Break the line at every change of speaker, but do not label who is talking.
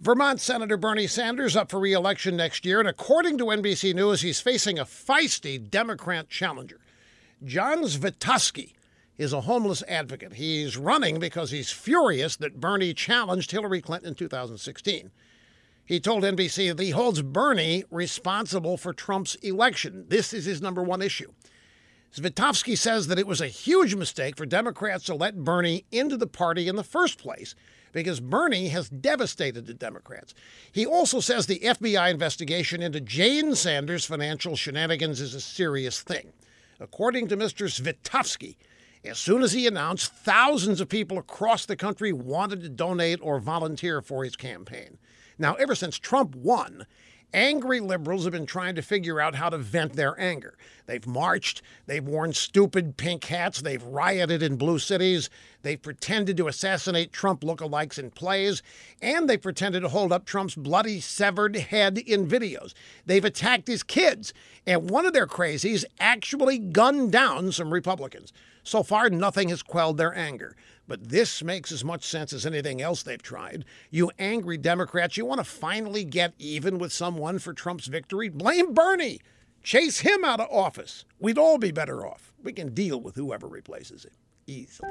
Vermont Senator Bernie Sanders up for re election next year, and according to NBC News, he's facing a feisty Democrat challenger. John Svitavsky is a homeless advocate. He's running because he's furious that Bernie challenged Hillary Clinton in 2016. He told NBC that he holds Bernie responsible for Trump's election. This is his number one issue. Svitavsky says that it was a huge mistake for Democrats to let Bernie into the party in the first place because Bernie has devastated the Democrats. He also says the FBI investigation into Jane Sanders' financial shenanigans is a serious thing. According to Mr. Svitavsky, as soon as he announced, thousands of people across the country wanted to donate or volunteer for his campaign. Now, ever since Trump won, Angry liberals have been trying to figure out how to vent their anger. They've marched, they've worn stupid pink hats, they've rioted in blue cities, they've pretended to assassinate Trump lookalikes in plays, and they pretended to hold up Trump's bloody severed head in videos. They've attacked his kids, and one of their crazies actually gunned down some Republicans. So far, nothing has quelled their anger. But this makes as much sense as anything else they've tried. You angry Democrats, you want to finally get even with someone for Trump's victory? Blame Bernie. Chase him out of office. We'd all be better off. We can deal with whoever replaces him easily.